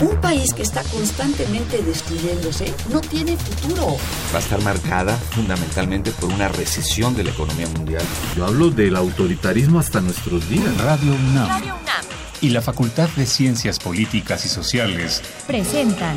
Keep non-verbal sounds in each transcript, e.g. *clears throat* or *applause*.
Un país que está constantemente destruyéndose no tiene futuro. Va a estar marcada fundamentalmente por una recesión de la economía mundial. Yo hablo del autoritarismo hasta nuestros días. Radio UNAM. Radio UNAM. Y la Facultad de Ciencias Políticas y Sociales presentan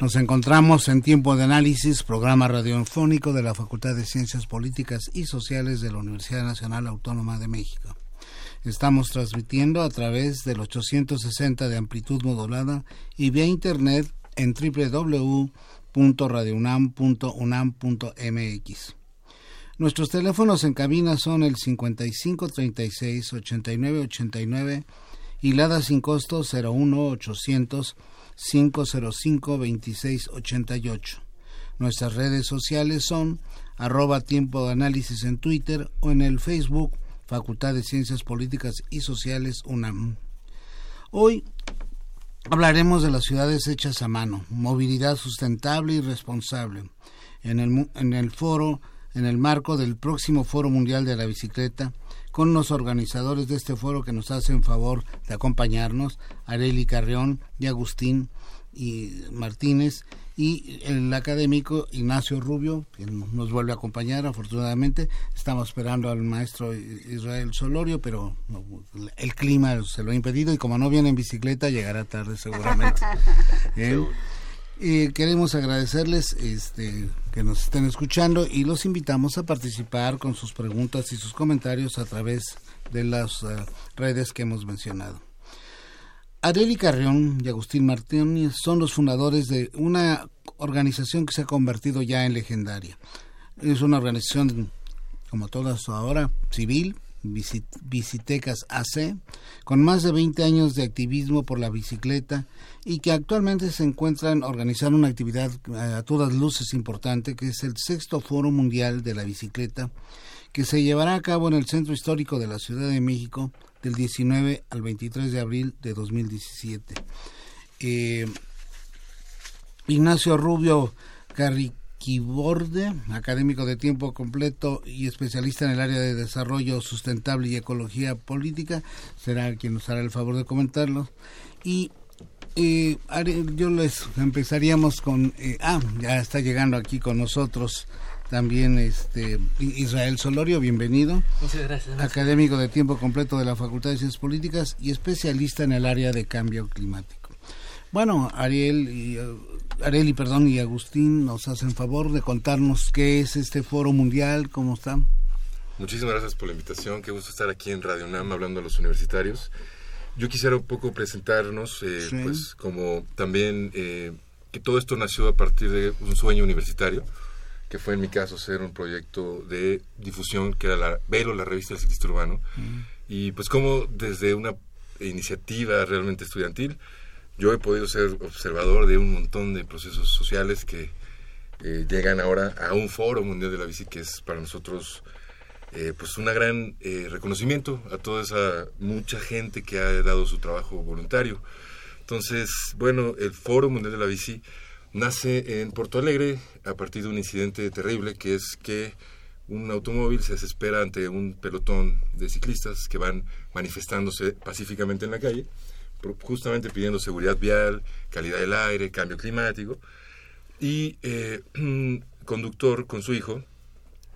Nos encontramos en Tiempo de Análisis, programa radiofónico de la Facultad de Ciencias Políticas y Sociales de la Universidad Nacional Autónoma de México. Estamos transmitiendo a través del 860 de amplitud modulada y vía internet en www.radiounam.unam.mx. Nuestros teléfonos en cabina son el 55 36 89 89 y Lada sin costo 01 800 505-2688. Nuestras redes sociales son arroba tiempo de análisis en Twitter o en el Facebook Facultad de Ciencias Políticas y Sociales UNAM. Hoy hablaremos de las ciudades hechas a mano, movilidad sustentable y responsable. En el, en el foro, en el marco del próximo Foro Mundial de la Bicicleta, con los organizadores de este foro que nos hacen favor de acompañarnos, Areli Carrión y Agustín y Martínez, y el académico Ignacio Rubio, que nos vuelve a acompañar, afortunadamente. Estamos esperando al maestro Israel Solorio, pero el clima se lo ha impedido y como no viene en bicicleta, llegará tarde seguramente. *laughs* ¿Eh? Queremos agradecerles este, que nos estén escuchando y los invitamos a participar con sus preguntas y sus comentarios a través de las eh, redes que hemos mencionado. Areli Carrión y Agustín Martínez son los fundadores de una organización que se ha convertido ya en legendaria. Es una organización, como todas ahora, civil, Bicitecas AC, con más de 20 años de activismo por la bicicleta y que actualmente se encuentran organizando una actividad eh, a todas luces importante, que es el sexto Foro Mundial de la Bicicleta, que se llevará a cabo en el Centro Histórico de la Ciudad de México del 19 al 23 de abril de 2017. Eh, Ignacio Rubio Carri Kiborde, académico de tiempo completo y especialista en el área de desarrollo sustentable y ecología política, será quien nos hará el favor de comentarlo. Y eh, yo les empezaríamos con, eh, ah, ya está llegando aquí con nosotros también este Israel Solorio, bienvenido. Muchas gracias. Académico de tiempo completo de la Facultad de Ciencias Políticas y especialista en el área de cambio climático. Bueno, Ariel y Areli, perdón, y Agustín nos hacen favor de contarnos qué es este foro mundial, cómo está. Muchísimas gracias por la invitación, qué gusto estar aquí en Radio NAM hablando a los universitarios. Yo quisiera un poco presentarnos, eh, pues como también eh, que todo esto nació a partir de un sueño universitario, que fue en mi caso ser un proyecto de difusión que era la Velo, la revista del ciclista urbano, y pues como desde una iniciativa realmente estudiantil, yo he podido ser observador de un montón de procesos sociales que eh, llegan ahora a un foro mundial de la bici que es para nosotros eh, pues una gran eh, reconocimiento a toda esa mucha gente que ha dado su trabajo voluntario. Entonces, bueno, el Foro Mundial de la Bici nace en Porto Alegre a partir de un incidente terrible que es que un automóvil se desespera ante un pelotón de ciclistas que van manifestándose pacíficamente en la calle justamente pidiendo seguridad vial, calidad del aire, cambio climático. Y eh, un *clears throat* conductor con su hijo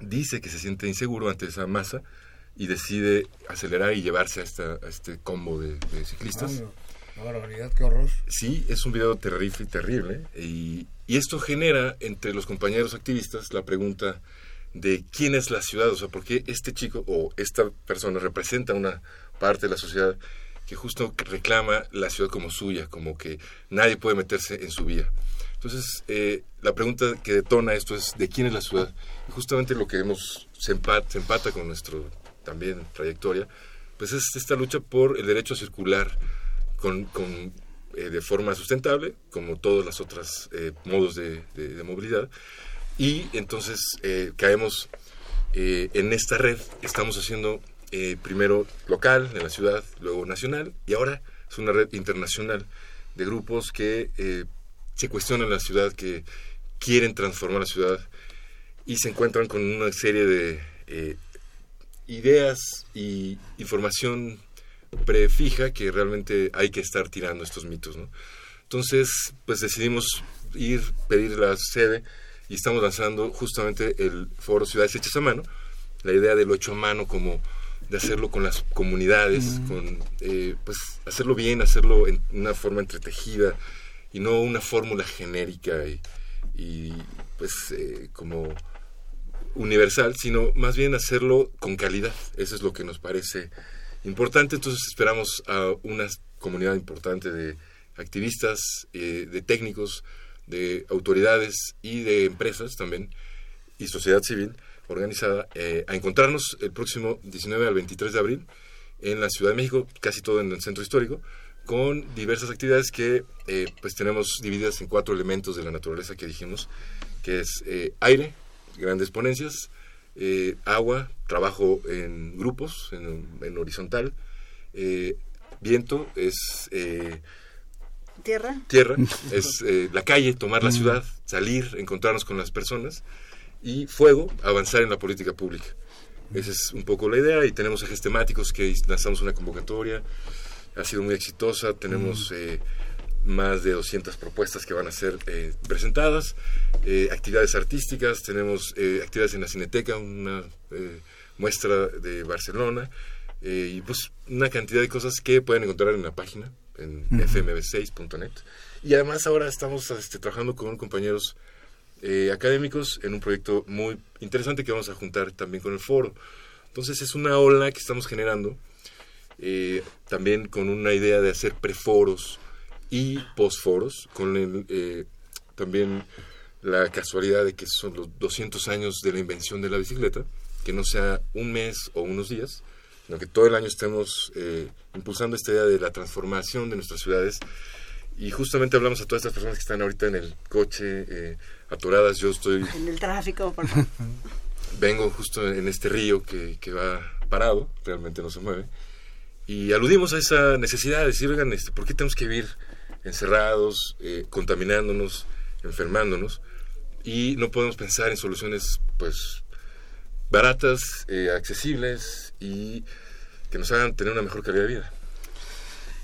dice que se siente inseguro ante esa masa y decide acelerar y llevarse a, esta, este combo de, ciclistas. la barbaridad, qué horror. Sí, es un video terrífico y terrible. Y, y esto genera entre los compañeros activistas la pregunta de quién es la ciudad, o sea, por qué este chico o esta persona representa una parte de la sociedad justo reclama la ciudad como suya, como que nadie puede meterse en su vía. Entonces, eh, la pregunta que detona esto es ¿de quién es la ciudad? Y justamente lo que hemos, se empata, con nuestro también trayectoria, pues es esta lucha por el derecho a circular con, con eh, de forma sustentable, como todos los otros eh, modos de, movilidad. Y entonces caemos Eh, en esta red estamos haciendo eh, primero local en la ciudad, luego nacional y ahora es una red internacional de grupos que eh, se cuestionan la ciudad, que quieren transformar la ciudad y se encuentran con una serie de ideas y información prefija que realmente hay que estar tirando estos mitos. ¿no? Entonces, pues decidimos ir, pedir la sede y estamos lanzando justamente el foro Ciudades Hechas a Mano, la idea del hecho a mano como de hacerlo con las comunidades, con eh, pues hacerlo bien, hacerlo en una forma entretejida y no una fórmula genérica y, pues eh, como universal, sino más bien hacerlo con calidad. Eso es lo que nos parece importante. Entonces esperamos a una comunidad importante de activistas, eh, de técnicos, de autoridades y de empresas también y sociedad civil organizada eh, a encontrarnos el próximo 19 al 23 de abril en la Ciudad de México, casi todo en el centro histórico, con diversas actividades que eh, pues tenemos divididas en cuatro elementos de la naturaleza que dijimos, que es aire, grandes ponencias, agua, trabajo en grupos, en, en horizontal, viento es Tierra. Tierra, es eh, la calle, tomar la ciudad, salir, encontrarnos con las personas. Y fuego, avanzar en la política pública. Esa es un poco la idea y tenemos ejes temáticos que lanzamos una convocatoria. Ha sido muy exitosa, tenemos mm. eh, más de 200 propuestas que van a ser eh, presentadas, actividades artísticas, tenemos actividades en la Cineteca, una muestra de Barcelona y pues una cantidad de cosas que pueden encontrar en la página en fmb6.net. Y además ahora estamos este, trabajando con compañeros eh, académicos en un proyecto muy interesante que vamos a juntar también con el foro. Entonces es una ola que estamos generando, eh, también con una idea de hacer preforos y posforos, con el, eh, también la casualidad de que son los 200 años de la invención de la bicicleta, que no sea un mes o unos días, sino que todo el año estemos eh, impulsando esta idea de la transformación de nuestras ciudades. Y justamente hablamos a todas estas personas que están ahorita en el coche, atoradas. Yo estoy... En el tráfico, por favor. *laughs* Vengo justo en este río que, que, va parado, realmente no se mueve. Y aludimos a esa necesidad de decir, oigan, este, ¿por qué tenemos que vivir encerrados, eh, contaminándonos, enfermándonos? Y no podemos pensar en soluciones, pues, baratas, eh, accesibles y que nos hagan tener una mejor calidad de vida.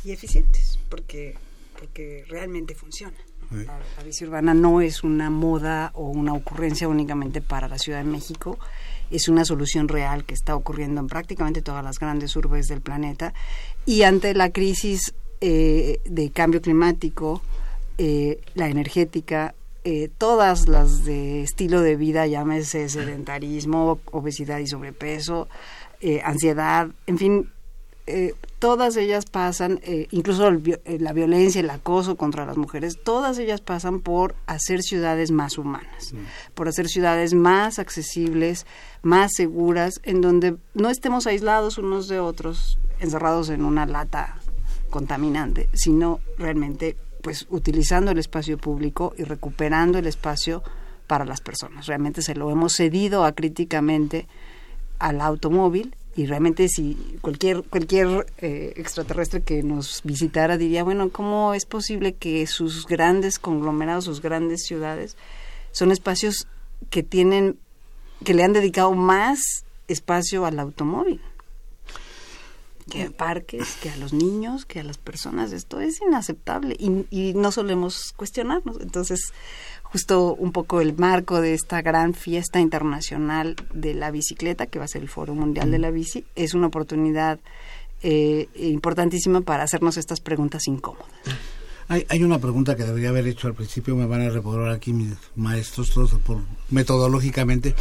Y eficientes, porque, porque realmente funciona. La, bici urbana no es una moda o una ocurrencia únicamente para la Ciudad de México, es una solución real que está ocurriendo en prácticamente todas las grandes urbes del planeta. Y ante la crisis eh, de cambio climático, eh, la energética, eh, todas las de estilo de vida, llámese sedentarismo, obesidad y sobrepeso, eh, ansiedad, en fin, eh, todas ellas pasan, incluso la violencia, el acoso contra las mujeres, todas ellas pasan por hacer ciudades más humanas, por hacer ciudades más accesibles, más seguras, en donde no estemos aislados unos de otros, encerrados en una lata contaminante, sino realmente pues utilizando el espacio público y recuperando el espacio para las personas. Realmente se lo hemos cedido acríticamente al automóvil y realmente si cualquier cualquier eh, extraterrestre que nos visitara diría bueno cómo es posible que sus grandes conglomerados sus grandes ciudades son espacios que tienen que le han dedicado más espacio al automóvil que a parques, que a los niños, que a las personas. Esto es inaceptable y, y no solemos cuestionarnos. Entonces, justo un poco el marco de esta gran fiesta internacional de la bicicleta, que va a ser el Foro Mundial de la Bici, es una oportunidad eh, importantísima para hacernos estas preguntas incómodas. Hay, hay una pregunta que debería haber hecho al principio, me van a reprobar aquí mis maestros, todos por metodológicamente.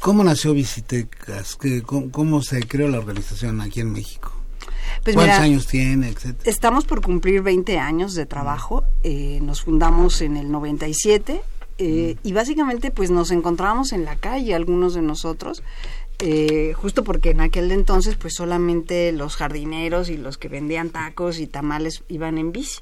¿Cómo nació Visitecas? Cómo, ¿Cómo, se creó la organización aquí en México? Pues ¿Cuántos años tiene, etcétera? Estamos por cumplir 20 años de trabajo. Eh, nos fundamos en el 97 eh, mm. y básicamente pues nos encontrábamos en la calle algunos de nosotros. Eh, justo porque en aquel entonces pues solamente los jardineros y los que vendían tacos y tamales iban en bici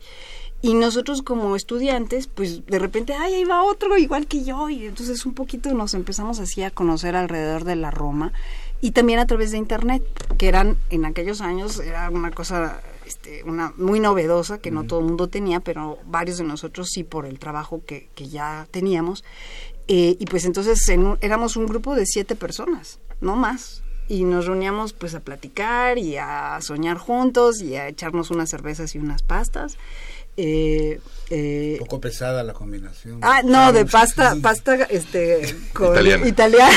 Y nosotros como estudiantes, pues de repente, ay, ahí va otro igual que yo. Y entonces un poquito nos empezamos así a conocer alrededor de la Roma y también a través de internet, que eran en aquellos años era una cosa este, una muy novedosa que no todo el mundo tenía, pero varios de nosotros sí por el trabajo que, que ya teníamos. Eh, y pues entonces éramos un grupo de siete personas, no más. Y nos reuníamos pues a platicar y a soñar juntos y a echarnos unas cervezas y unas pastas. Eh, eh, un poco pesada la combinación. Ah, no, de pasta, *laughs* pasta, este, con italiana.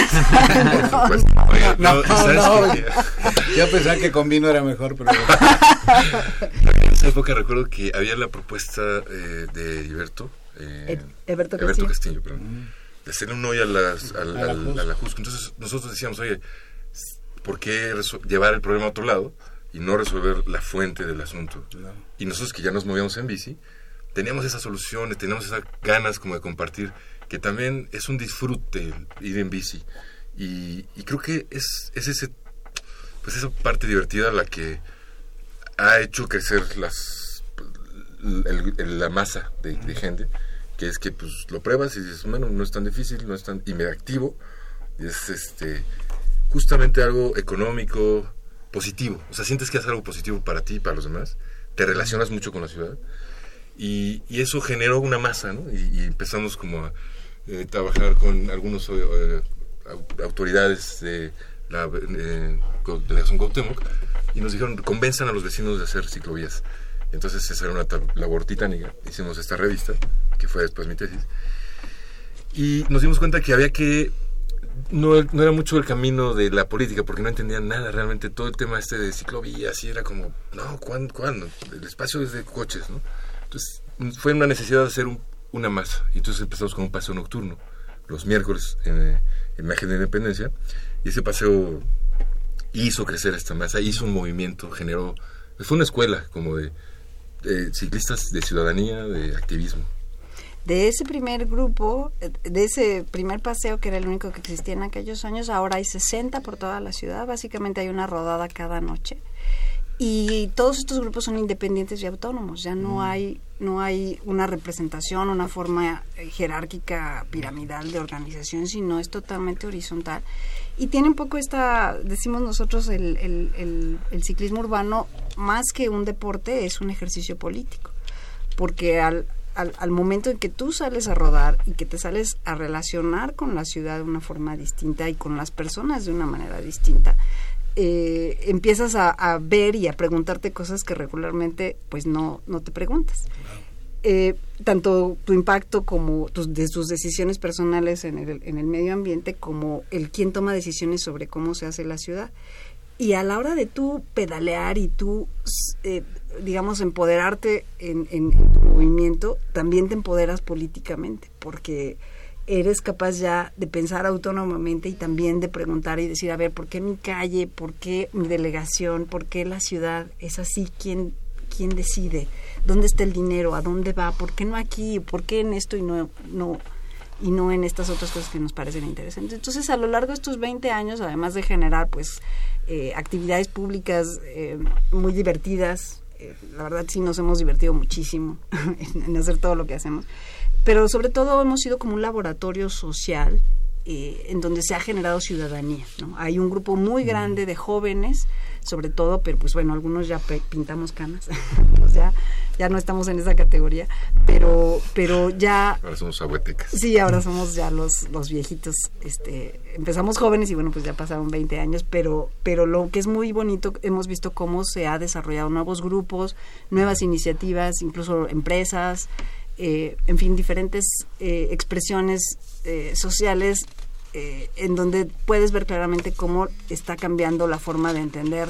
*laughs* no, no, *laughs* yo pensaba que con vino era mejor, pero... en esa época recuerdo que había la propuesta eh, de Heriberto, eh, Everto Castillo, Castillo perdón, de hacer un hoyo a, las, a, la, a la Jusco. Entonces nosotros decíamos, oye, ¿por qué llevar el problema a otro lado? y no resolver la fuente del asunto. Y nosotros que ya nos movíamos en bici, teníamos esas soluciones, teníamos esas ganas como de compartir, que también es un disfrute ir en bici. Y, creo que es, es ese, pues esa parte divertida la que ha hecho crecer las, la masa de, gente, que es que pues lo pruebas y dices, bueno, no es tan difícil, no es tan, y me activo, y es este, justamente algo económico, positivo. O sea, sientes que haces algo positivo para ti y para los demás. Te relacionas mucho con la ciudad. Y, eso generó una masa, ¿no? Y, empezamos como a eh, trabajar con algunos eh, autoridades de la eh, delegación Cuauhtémoc y nos dijeron, convenzan a los vecinos de hacer ciclovías. Entonces esa era una labor titánica. Hicimos esta revista, que fue después mi tesis. Y nos dimos cuenta que había que no, era mucho el camino de la política porque no entendían nada realmente todo el tema este de ciclovías y era como no ¿cuándo? cuándo? el espacio es de coches ¿no? entonces fue una necesidad de hacer una masa y entonces empezamos con un paseo nocturno los miércoles en, Imagen de Independencia y ese paseo hizo crecer esta masa hizo un movimiento generó fue una escuela como de ciclistas de ciudadanía de activismo de ese primer grupo, de ese primer paseo que era el único que existía en aquellos años, ahora hay 60 por toda la ciudad, básicamente hay una rodada cada noche. Y todos estos grupos son independientes y autónomos, ya no mm. hay no hay una representación, una forma eh, jerárquica piramidal de organización, sino es totalmente horizontal. Y tiene un poco esta, decimos nosotros, el, el, el ciclismo urbano, más que un deporte, es un ejercicio político, porque al, al, momento en que tú sales a rodar y que te sales a relacionar con la ciudad de una forma distinta y con las personas de una manera distinta, eh, empiezas a, ver y a preguntarte cosas que regularmente pues no, no te preguntas. Eh, tanto tu impacto como tus, de tus decisiones personales en el, en el medio ambiente como el quién toma decisiones sobre cómo se hace la ciudad. Y a la hora de tú pedalear y tú eh, digamos, empoderarte en, en, tu movimiento, también te empoderas políticamente, porque eres capaz ya de pensar autónomamente y también de preguntar y decir, a ver, ¿por qué mi calle? ¿Por qué mi delegación? ¿Por qué la ciudad es así? ¿Quién, quién decide? ¿Dónde está el dinero? ¿A dónde va? ¿Por qué no aquí? ¿Por qué en esto y no, no, y no en estas otras cosas que nos parecen interesantes? Entonces, a lo largo de estos 20 años, además de generar, pues, eh, actividades públicas eh, muy divertidas, la verdad sí nos hemos divertido muchísimo *laughs* en, hacer todo lo que hacemos, pero sobre todo hemos sido como un laboratorio social eh, en donde se ha generado ciudadanía. ¿no? Hay un grupo muy grande de jóvenes, sobre todo, pero pues bueno, algunos ya pintamos canas, *laughs* sea, ya no estamos en esa categoría, pero, pero ya... Ahora somos abuetecas. Sí, ahora somos ya los, los viejitos, este, empezamos jóvenes y bueno, pues ya pasaron 20 años, pero, pero lo que es muy bonito, hemos visto cómo se ha desarrollado nuevos grupos, nuevas iniciativas, incluso empresas, eh, en fin, diferentes eh, expresiones eh, sociales eh, en donde puedes ver claramente cómo está cambiando la forma de entender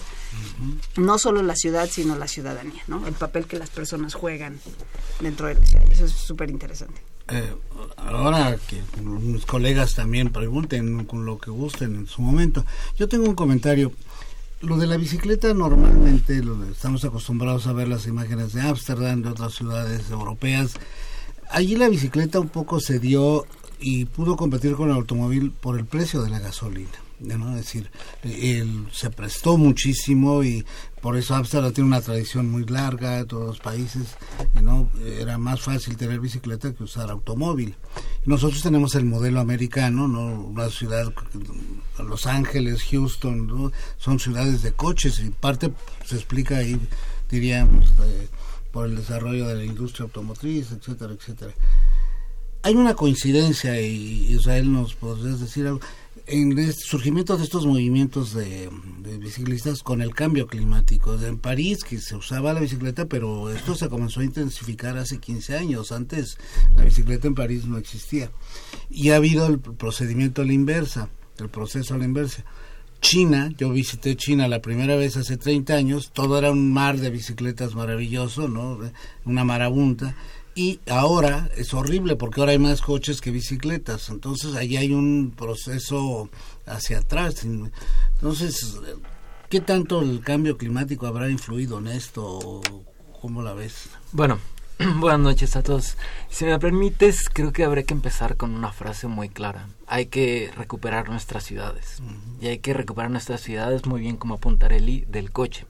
no solo la ciudad, sino la ciudadanía, ¿no? El papel que las personas juegan dentro de la ciudad. Eso es súper interesante. Eh, ahora que mis colegas también pregunten con lo que gusten en su momento. Yo tengo un comentario. Lo de la bicicleta normalmente lo estamos acostumbrados a ver las imágenes de Ámsterdam, de otras ciudades europeas. Allí la bicicleta un poco se dio y pudo competir con el automóvil por el precio de la gasolina. ¿no? Es decir, se prestó muchísimo y por eso Amsterdam tiene una tradición muy larga en todos los países, ¿no? Era más fácil tener bicicleta que usar automóvil. Nosotros tenemos el modelo americano, ¿no? Una ciudad, Los Ángeles, Houston, son ciudades de coches y parte se explica ahí, diríamos, por el desarrollo de la industria automotriz, etcétera, etcétera. Hay una coincidencia, y Israel nos podrías decir algo, en el surgimiento de estos movimientos de, biciclistas con el cambio climático. En París, que se usaba la bicicleta, pero esto se comenzó a intensificar hace 15 años. Antes la bicicleta en París no existía. Y ha habido el procedimiento a la inversa, el proceso a la inversa. China, yo visité China la primera vez hace 30 años, todo era un mar de bicicletas maravilloso, ¿no? Una marabunta y ahora es horrible porque ahora hay más coches que bicicletas, entonces ahí hay un proceso hacia atrás. Entonces, ¿qué tanto el cambio climático habrá influido en esto? ¿Cómo la ves? Bueno, *clears throat* buenas noches a todos. Si me permites, creo que habría que empezar con una frase muy clara. Hay que recuperar nuestras ciudades. Y hay que recuperar nuestras ciudades muy bien como Puntarelli del coche.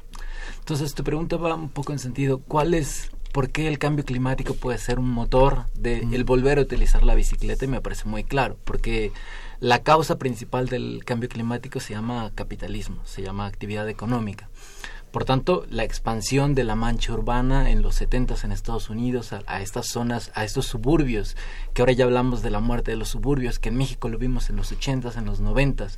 Entonces, tu pregunta va un poco en sentido, ¿cuál es por qué el cambio climático puede ser un motor de el volver a utilizar la bicicleta y me parece muy claro, porque la causa principal del cambio climático se llama capitalismo, se llama actividad económica. Por tanto, la expansión de la mancha urbana en los 70 en Estados Unidos, a, estas zonas, a estos suburbios, que ahora ya hablamos de la muerte de los suburbios, que en México lo vimos en los 80 en los 90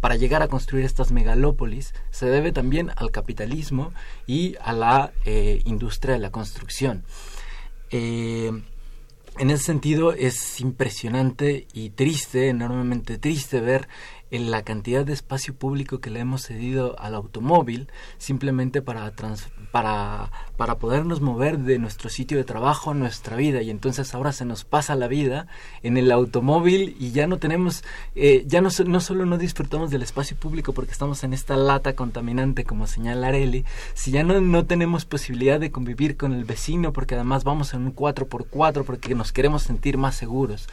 para llegar a construir estas megalópolis, se debe también al capitalismo y a la eh, industria de la construcción. Eh, en ese sentido es impresionante y triste, enormemente triste ver en la cantidad de espacio público que le hemos cedido al automóvil simplemente para, para, para podernos mover de nuestro sitio de trabajo a nuestra vida y entonces ahora se nos pasa la vida en el automóvil y ya no tenemos, eh, ya no, no solo no disfrutamos del espacio público porque estamos en esta lata contaminante como señala Areli, si ya no, no tenemos posibilidad de convivir con el vecino porque además vamos en un 4x4 porque nos queremos sentir más seguros.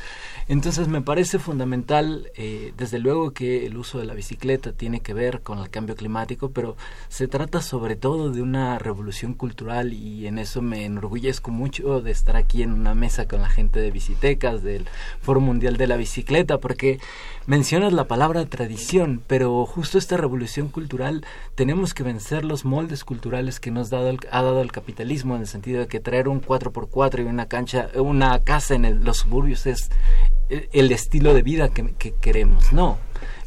Entonces me parece fundamental, eh, desde luego que el uso de la bicicleta tiene que ver con el cambio climático, pero se trata sobre todo de una revolución cultural y en eso me enorgullezco mucho de estar aquí en una mesa con la gente de Bicitecas, del Foro Mundial de la Bicicleta, porque mencionas la palabra tradición, pero justo esta revolución cultural tenemos que vencer los moldes culturales que nos dado ha dado el capitalismo en el sentido de que traer un 4x4 y una cancha, una casa en los suburbios es el estilo de vida que, queremos. No,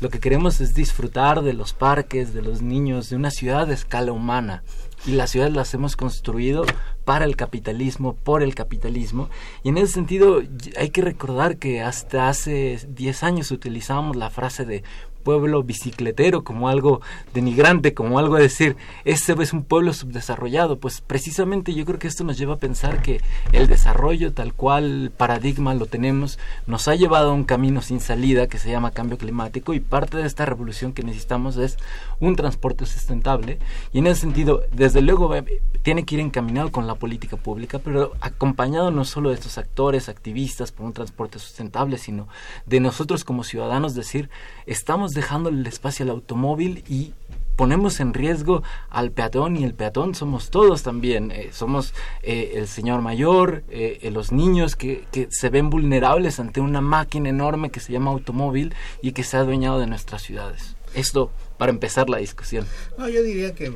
lo que queremos es disfrutar de los parques, de los niños, de una ciudad de escala humana. Y las ciudades las hemos construido para el capitalismo, por el capitalismo. Y en ese sentido hay que recordar que hasta hace 10 años utilizábamos la frase de pueblo bicicletero como algo denigrante, como algo a decir, este es un pueblo subdesarrollado. Pues precisamente yo creo que esto nos lleva a pensar que el desarrollo tal cual paradigma lo tenemos, nos ha llevado a un camino sin salida que se llama cambio climático y parte de esta revolución que necesitamos es un transporte sustentable y en ese sentido, desde luego, tiene que ir encaminado con la política pública, pero acompañado no solo de estos actores, activistas por un transporte sustentable, sino de nosotros como ciudadanos decir, estamos dejando el espacio al automóvil y ponemos en riesgo al peatón y el peatón somos todos también. Eh, somos eh, el señor mayor, eh, los niños que, que, se ven vulnerables ante una máquina enorme que se llama automóvil y que se ha adueñado de nuestras ciudades. Esto para empezar la discusión. No, yo diría que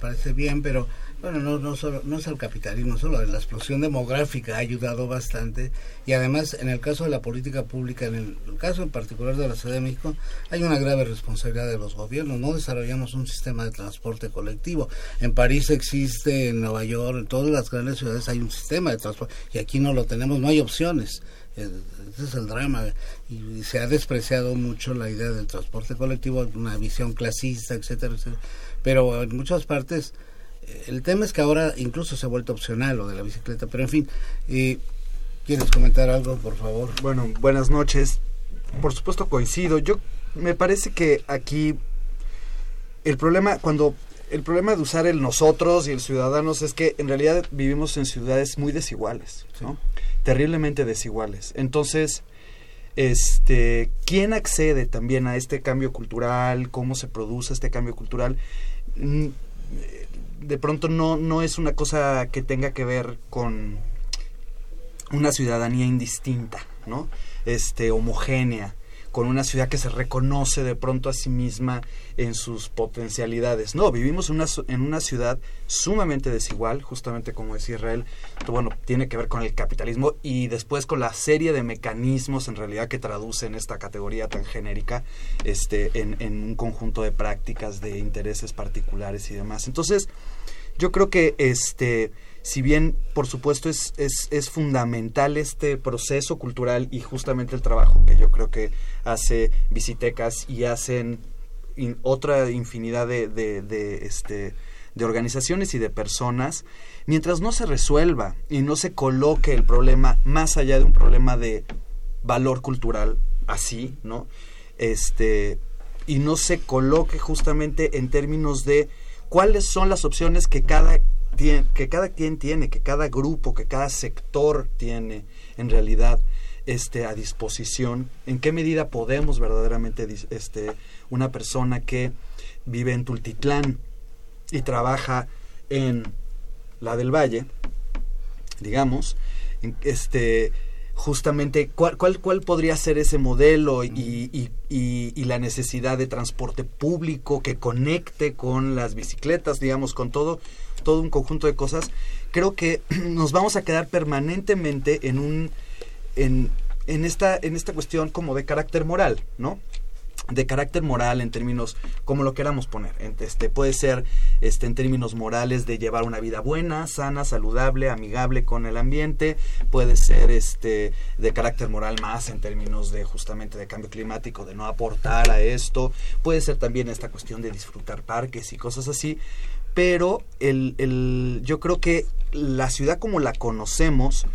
parece bien, pero bueno, no, no, solo, no es el capitalismo, solo la explosión demográfica ha ayudado bastante y además en el caso de la política pública, en el, caso en particular de la Ciudad de México, hay una grave responsabilidad de los gobiernos. No desarrollamos un sistema de transporte colectivo. En París existe, en Nueva York, en todas las grandes ciudades hay un sistema de transporte y aquí no lo tenemos, no hay opciones. Ese es el drama y se ha despreciado mucho la idea del transporte colectivo, una visión clasista, etcétera, etcétera. Pero en muchas partes el tema es que ahora incluso se ha vuelto opcional lo de la bicicleta, pero en fin, eh, ¿quieres comentar algo, por favor? Bueno, buenas noches. Por supuesto coincido. Yo me parece que aquí el problema cuando el problema de usar el nosotros y el ciudadanos es que en realidad vivimos en ciudades muy desiguales, ¿no? Terriblemente desiguales. Entonces, Este, ¿quién accede también a este cambio cultural? ¿Cómo se produce este cambio cultural? De pronto no, no es una cosa que tenga que ver con una ciudadanía indistinta, ¿no? Este, homogénea con una ciudad que se reconoce de pronto a sí misma en sus potencialidades. No, vivimos en una, en una ciudad sumamente desigual, justamente como decía Israel, bueno, tiene que ver con el capitalismo y después con la serie de mecanismos en realidad que traducen esta categoría tan genérica este, en, en un conjunto de prácticas, de intereses particulares y demás. Entonces, yo creo que este si bien por supuesto es, es, es, fundamental este proceso cultural y justamente el trabajo que yo creo que hace Visitecas y hacen otra infinidad de, de, de, este, de organizaciones y de personas, mientras no se resuelva y no se coloque el problema más allá de un problema de valor cultural así, ¿no? Este, y no se coloque justamente en términos de cuáles son las opciones que cada que cada quien tiene, que cada grupo, que cada sector tiene en realidad este, a disposición, en qué medida podemos verdaderamente, este, una persona que vive en Tultitlán y trabaja en la del Valle, digamos, este, justamente cuál, cuál, cuál podría ser ese modelo y, y, y, la necesidad de transporte público que conecte con las bicicletas, digamos, con todo todo un conjunto de cosas, creo que *clears throat* nos vamos a quedar permanentemente en un en, en esta en esta cuestión como de carácter moral, ¿no? De carácter moral en términos como lo queramos poner. Este puede ser este en términos morales de llevar una vida buena sana saludable amigable con el ambiente. Puede ser este de carácter moral más en términos de justamente de cambio climático de no aportar a esto. Puede ser también esta cuestión de disfrutar parques y cosas así. Pero el, el, yo creo que la ciudad como la conocemos,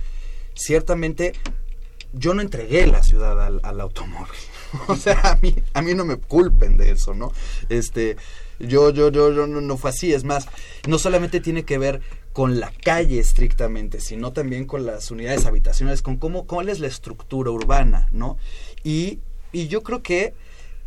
ciertamente yo no entregué la ciudad al, al automóvil. *laughs* o sea, a mí, a mí no me culpen de eso, ¿no? Este, yo, yo, yo, yo no, no fue así. Es más, no solamente tiene que ver con la calle estrictamente, sino también con las unidades habitacionales, con cómo, cuál es la estructura urbana, ¿no? Y, y yo creo que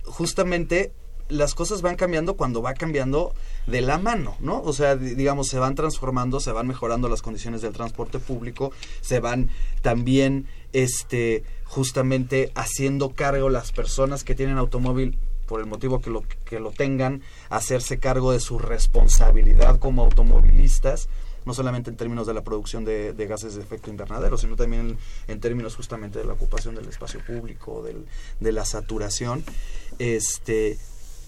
justamente las cosas van cambiando cuando va cambiando de la mano, ¿no? O sea, digamos, se van transformando, se van mejorando las condiciones del transporte público, se van también, este, justamente haciendo cargo las personas que tienen automóvil por el motivo que lo, que lo tengan, hacerse cargo de su responsabilidad como automovilistas, no solamente en términos de la producción de, gases de efecto invernadero, sino también en, en, términos justamente de la ocupación del espacio público, del, de la saturación. Este,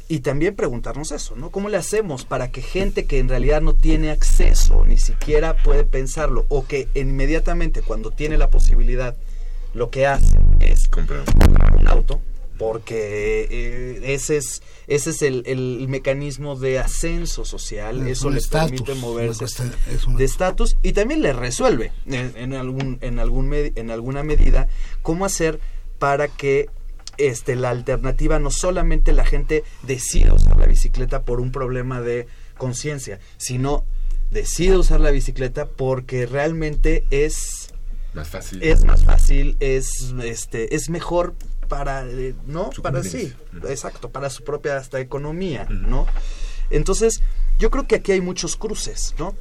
y también preguntarnos eso, ¿no? ¿Cómo le hacemos para que gente que en realidad no tiene acceso, ni siquiera puede pensarlo, o que inmediatamente cuando tiene la posibilidad, lo que hace es comprar un auto, porque eh, ese es ese es el, el, mecanismo de ascenso social, eso le permite moverse de estatus y también le resuelve en, en algún en algún en alguna medida cómo hacer para que este, la alternativa no solamente la gente decide usar la bicicleta por un problema de conciencia, sino decide usar la bicicleta porque realmente es más fácil. Es más fácil, es este es mejor para eh, no para sí, exacto, para su propia hasta economía, ¿no? Entonces, yo creo que aquí hay muchos cruces, ¿no?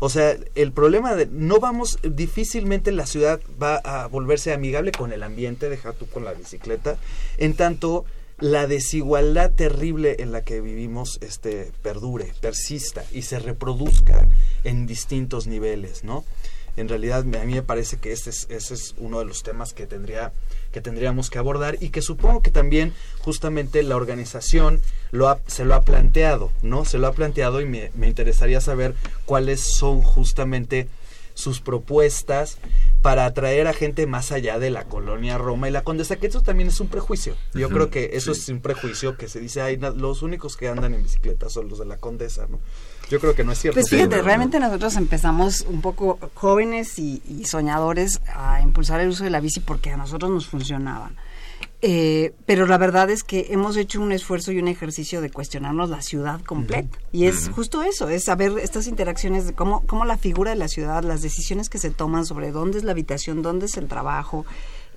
O sea, el problema de no vamos, difícilmente la ciudad va a volverse amigable con el ambiente, deja tú con la bicicleta, en tanto la desigualdad terrible en la que vivimos este perdure, persista y se reproduzca en distintos niveles, ¿no? En realidad a mí me parece que ese es, ese es uno de los temas que tendría que tendríamos que abordar y que supongo que también justamente la organización lo se lo ha planteado, ¿no? Se lo ha planteado y me, me interesaría saber cuáles son justamente sus propuestas para atraer a gente más allá de la colonia Roma y la Condesa, que eso también es un prejuicio. Yo creo que eso es un prejuicio que se dice, ay, los únicos que andan en bicicleta son los de la Condesa, ¿no? Yo creo que no es cierto. Pues fíjate, realmente nosotros empezamos un poco jóvenes y, soñadores a impulsar el uso de la bici porque a nosotros nos funcionaba. Eh, pero la verdad es que hemos hecho un esfuerzo y un ejercicio de cuestionarnos la ciudad completa. Y es justo eso, es saber estas interacciones de cómo, cómo la figura de la ciudad, las decisiones que se toman sobre dónde es la habitación, dónde es el trabajo,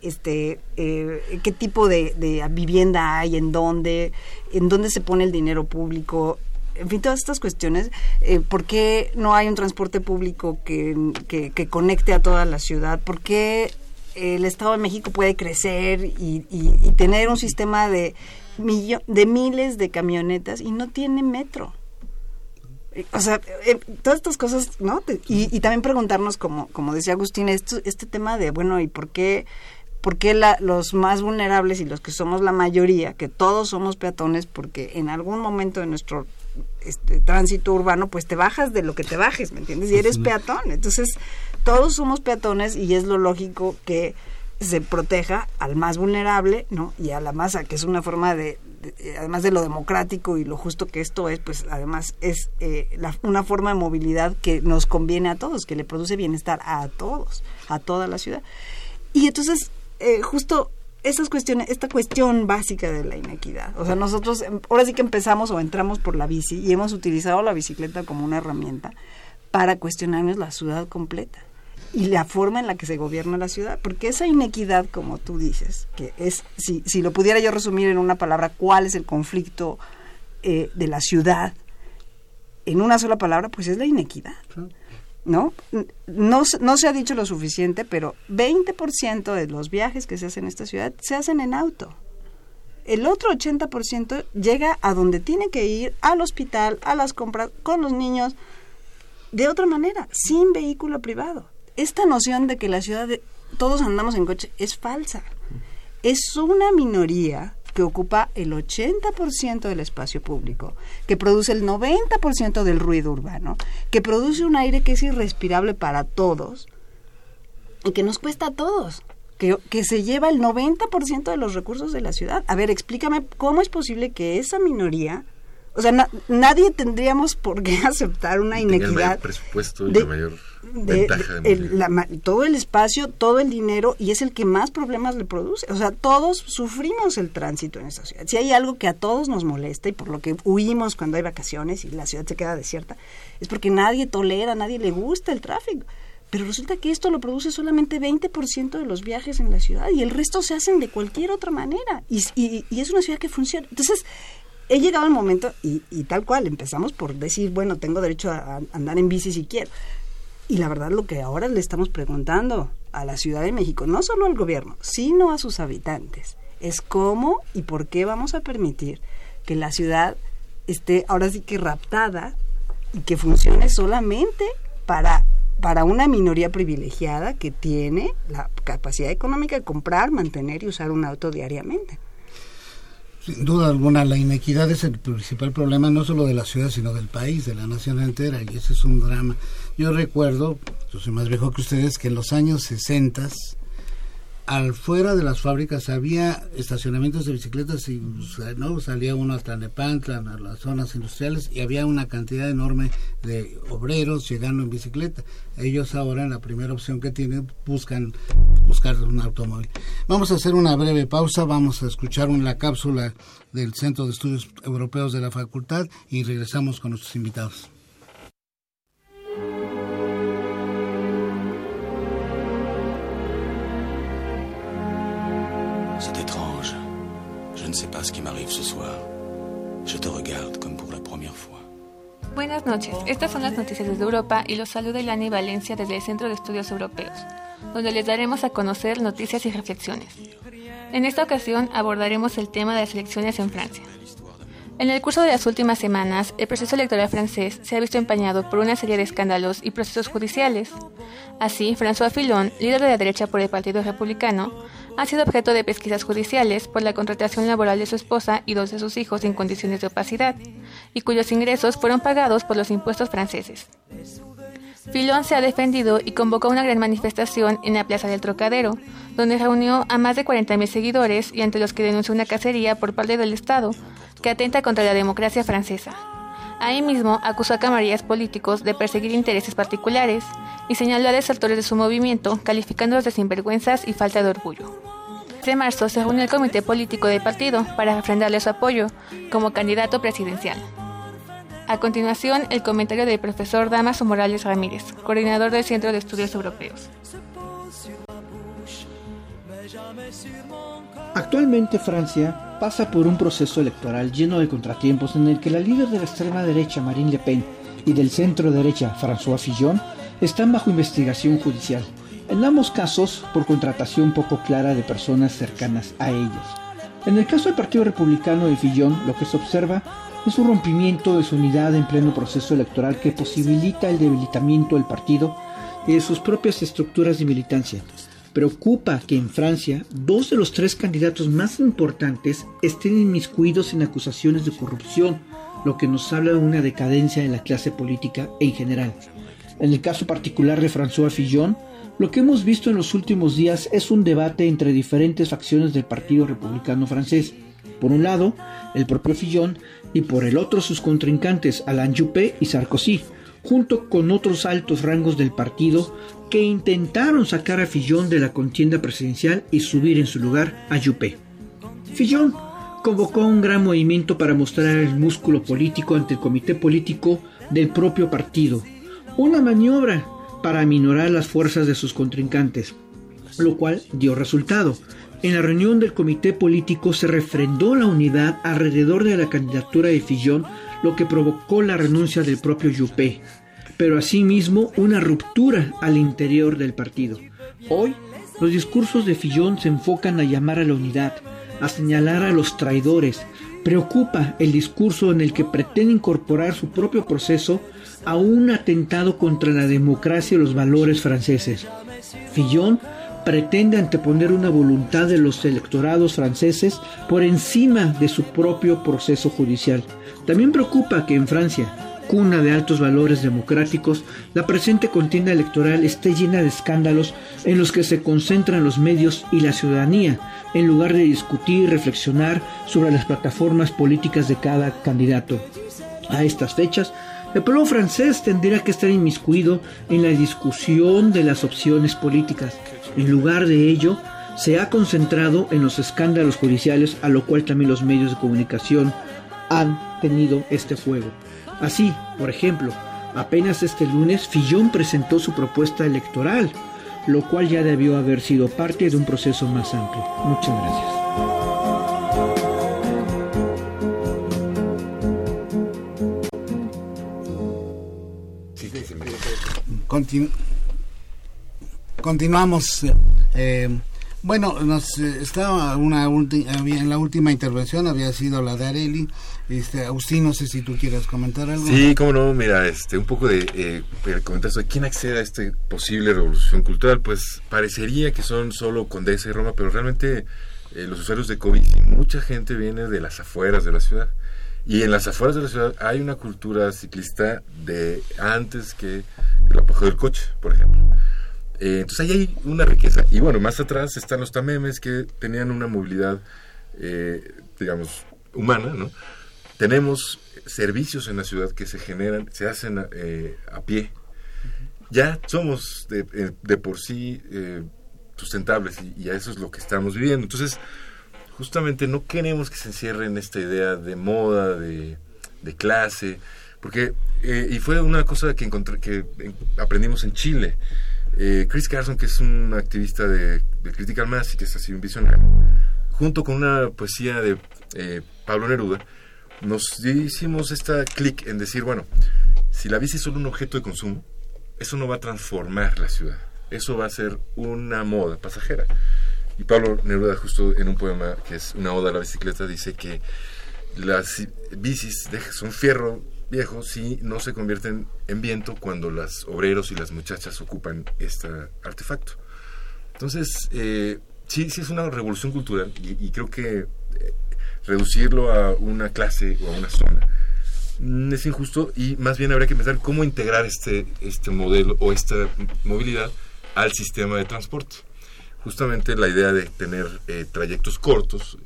este, eh, qué tipo de, vivienda hay, en dónde, en dónde se pone el dinero público, en fin, todas estas cuestiones, eh, ¿por qué no hay un transporte público que, que, conecte a toda la ciudad? ¿Por qué el Estado de México puede crecer y, y, tener un sistema de, de miles de camionetas y no tiene metro? O sea, eh, todas estas cosas, ¿no? Y, y, también preguntarnos, como, como decía Agustín, esto, este tema de, bueno, ¿y por qué, por qué la, los más vulnerables y los que somos la mayoría, que todos somos peatones, porque en algún momento de nuestro este, tránsito urbano, pues te bajas de lo que te bajes, ¿me entiendes? Y eres peatón. Entonces, todos somos peatones y es lo lógico que se proteja al más vulnerable, ¿no? Y a la masa, que es una forma de, además de lo democrático y lo justo que esto es, pues además es eh, una forma de movilidad que nos conviene a todos, que le produce bienestar a todos, a toda la ciudad. Y entonces, eh, justo esas cuestiones, esta cuestión básica de la inequidad. O sea, nosotros em, ahora sí que empezamos o entramos por la bici y hemos utilizado la bicicleta como una herramienta para cuestionarnos la ciudad completa y la forma en la que se gobierna la ciudad, porque esa inequidad, como tú dices, que es, si, si lo pudiera yo resumir en una palabra, ¿cuál es el conflicto eh, de la ciudad? En una sola palabra, pues es la inequidad. ¿no? No, no se ha dicho lo suficiente, pero 20% de los viajes que se hacen en esta ciudad se hacen en auto. El otro 80% llega a donde tiene que ir, al hospital, a las compras, con los niños, de otra manera, sin vehículo privado. Esta noción de que la ciudad, de, todos andamos en coche, es falsa. Es una minoría que ocupa el 80% del espacio público, que produce el 90% del ruido urbano, que produce un aire que es irrespirable para todos y que nos cuesta a todos, que, que se lleva el 90% de los recursos de la ciudad. A ver, explícame cómo es posible que esa minoría o sea, nadie tendríamos por qué *laughs* aceptar una inequidad. El presupuesto y la mayor ventaja de todo el espacio, todo el dinero y es el que más problemas le produce. O sea, todos sufrimos el tránsito en esta ciudad. Si hay algo que a todos nos molesta y por lo que huimos cuando hay vacaciones y la ciudad se queda desierta, es porque nadie tolera, nadie le gusta el tráfico. Pero resulta que esto lo produce solamente 20% de los viajes en la ciudad y el resto se hacen de cualquier otra manera. Y, y, y es una ciudad que funciona. Entonces, he llegado al momento, y, tal cual, empezamos por decir, bueno, tengo derecho a, andar en bici si quiero. Y la verdad lo que ahora le estamos preguntando a la Ciudad de México, no solo al gobierno, sino a sus habitantes, es cómo y por qué vamos a permitir que la ciudad esté ahora sí que raptada y que funcione solamente para para una minoría privilegiada que tiene la capacidad económica de comprar, mantener y usar un auto diariamente. Sin duda alguna, la inequidad es el principal problema no solo de la ciudad, sino del país, de la nación entera, y ese es un drama. Yo recuerdo, yo soy más viejo que ustedes, que en los años 60 al fuera de las fábricas había estacionamientos de bicicletas y no salía uno hasta Nepantla, a las zonas industriales y había una cantidad enorme de obreros llegando en bicicleta. Ellos ahora en la primera opción que tienen buscan buscar un automóvil. Vamos a hacer una breve pausa, vamos a escuchar una cápsula del Centro de Estudios Europeos de la Facultad y regresamos con nuestros invitados. Ne sais pas ce qui m'arrive ce soir. Je te regarde comme pour la première fois. Buenas noches, estas son las noticias desde Europa y los saluda Ilani Valencia desde el Centro de Estudios Europeos, donde les daremos a conocer noticias y reflexiones. En esta ocasión abordaremos el tema de las elecciones en Francia. En el curso de las últimas semanas, el proceso electoral francés se ha visto empañado por una serie de escándalos y procesos judiciales. Así, François Fillon, líder de la derecha por el Partido Republicano, ha sido objeto de pesquisas judiciales por la contratación laboral de su esposa y dos de sus hijos en condiciones de opacidad, y cuyos ingresos fueron pagados por los impuestos franceses. Filón se ha defendido y convocó una gran manifestación en la Plaza del Trocadero, donde reunió a más de 40.000 seguidores y ante los que denunció una cacería por parte del Estado que atenta contra la democracia francesa. Ahí mismo acusó a camarillas políticos de perseguir intereses particulares y señaló a desertores de su movimiento, calificándolos de sinvergüenzas y falta de orgullo. De marzo se reunió el comité político del partido para refrendarle su apoyo como candidato presidencial. A continuación, el comentario del profesor Damaso Morales Ramírez, coordinador del Centro de Estudios Europeos. Actualmente Francia pasa por un proceso electoral lleno de contratiempos en el que la líder de la extrema derecha Marine Le Pen y del centro derecha François Fillon están bajo investigación judicial, en ambos casos por contratación poco clara de personas cercanas a ellos. En el caso del Partido Republicano de Fillon, lo que se observa es un rompimiento de su unidad en pleno proceso electoral que posibilita el debilitamiento del partido y de sus propias estructuras de militancia. Preocupa que en Francia dos de los tres candidatos más importantes estén inmiscuidos en acusaciones de corrupción, lo que nos habla de una decadencia de la clase política en general. En el caso particular de François Fillon, lo que hemos visto en los últimos días es un debate entre diferentes facciones del Partido Republicano francés. Por un lado, el propio Fillon y por el otro sus contrincantes Alain Juppé y Sarkozy, junto con otros altos rangos del partido que intentaron sacar a Fillon de la contienda presidencial y subir en su lugar a Juppé. Fillon convocó un gran movimiento para mostrar el músculo político ante el comité político del propio partido, una maniobra para aminorar las fuerzas de sus contrincantes, lo cual dio resultado. En la reunión del comité político se refrendó la unidad alrededor de la candidatura de Fillon, lo que provocó la renuncia del propio Juppé, pero asimismo una ruptura al interior del partido. Hoy, los discursos de Fillon se enfocan a llamar a la unidad, a señalar a los traidores. Preocupa el discurso en el que pretende incorporar su propio proceso a un atentado contra la democracia y los valores franceses. Fillon pretende anteponer una voluntad de los electorados franceses por encima de su propio proceso judicial. También preocupa que en Francia, cuna de altos valores democráticos, la presente contienda electoral esté llena de escándalos en los que se concentran los medios y la ciudadanía, en lugar de discutir y reflexionar sobre las plataformas políticas de cada candidato. A estas fechas, el pueblo francés tendría que estar inmiscuido en la discusión de las opciones políticas. En lugar de ello, se ha concentrado en los escándalos judiciales, a lo cual también los medios de comunicación han tenido este fuego. Así, por ejemplo, apenas este lunes Fillon presentó su propuesta electoral, lo cual ya debió haber sido parte de un proceso más amplio. Muchas gracias. Continuamos. Eh, bueno, eh, estaba una en la última intervención había sido la de Areli. Este, Agustín, no sé si tú quieres comentar algo. Sí, cómo no, mira, este, un poco de eh, comentar sobre quién accede a esta posible revolución cultural, pues parecería que son solo Condesa y Roma, pero realmente eh, los usuarios de COVID, mucha gente viene de las afueras de la ciudad. Y en las afueras de la ciudad hay una cultura ciclista de antes que el apogeo del coche, por ejemplo. Eh, entonces ahí hay una riqueza. Y bueno, más atrás están los tamemes que tenían una movilidad, eh, digamos, humana, ¿no? Tenemos servicios en la ciudad que se generan, se hacen eh, a pie. Ya somos de, de por sí sustentables y, a eso es lo que estamos viviendo. Entonces, justamente no queremos que se encierre en esta idea de moda, de, de clase, porque, y fue una cosa que, encontré, que aprendimos en Chile. Eh, Chris Carson, que es un activista de, de Critical Mass y que es así un visionario, junto con una poesía de eh, Pablo Neruda, nos hicimos esta clic en decir, bueno, si la bici es solo un objeto de consumo, eso no va a transformar la ciudad, eso va a ser una moda pasajera. Y Pablo Neruda, justo en un poema que es una oda a la bicicleta, dice que las bicis son fierro viejos si no se convierten en viento cuando los obreros y las muchachas ocupan este artefacto. Entonces, eh, sí, sí es una revolución cultural y, creo que eh, reducirlo a una clase o a una zona es injusto y más bien habría que pensar cómo integrar este, este modelo o esta movilidad al sistema de transporte. Justamente la idea de tener eh, trayectos cortos,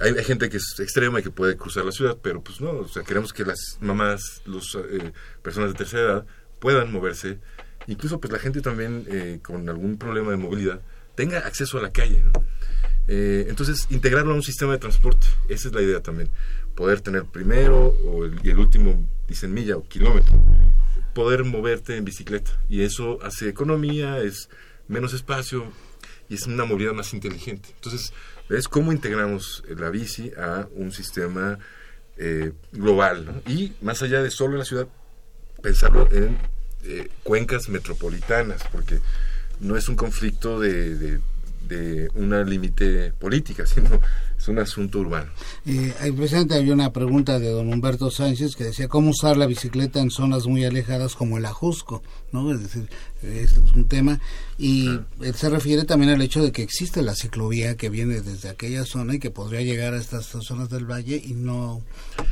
hay, gente que es extrema y que puede cruzar la ciudad, pero pues no, o sea, queremos que las mamás, las eh, personas de tercera edad puedan moverse, incluso pues la gente también eh, con algún problema de movilidad tenga acceso a la calle, eh, entonces, integrarlo a un sistema de transporte, esa es la idea también. Poder tener primero o el, y el último, dicen milla o kilómetro, poder moverte en bicicleta. Y eso hace economía, es menos espacio, y es una movilidad más inteligente. Entonces, es cómo integramos la bici a un sistema eh, global y más allá de solo en la ciudad, pensarlo en eh, cuencas metropolitanas, porque no es un conflicto de, de una límite política, *laughs* sino es un asunto urbano. Eh, presente había una pregunta de don Humberto Sánchez que decía cómo usar la bicicleta en zonas muy alejadas como el Ajusco, ¿no? Es decir, es un tema y él se refiere también al hecho de que existe la ciclovía que viene desde aquella zona y que podría llegar a estas zonas del valle y no,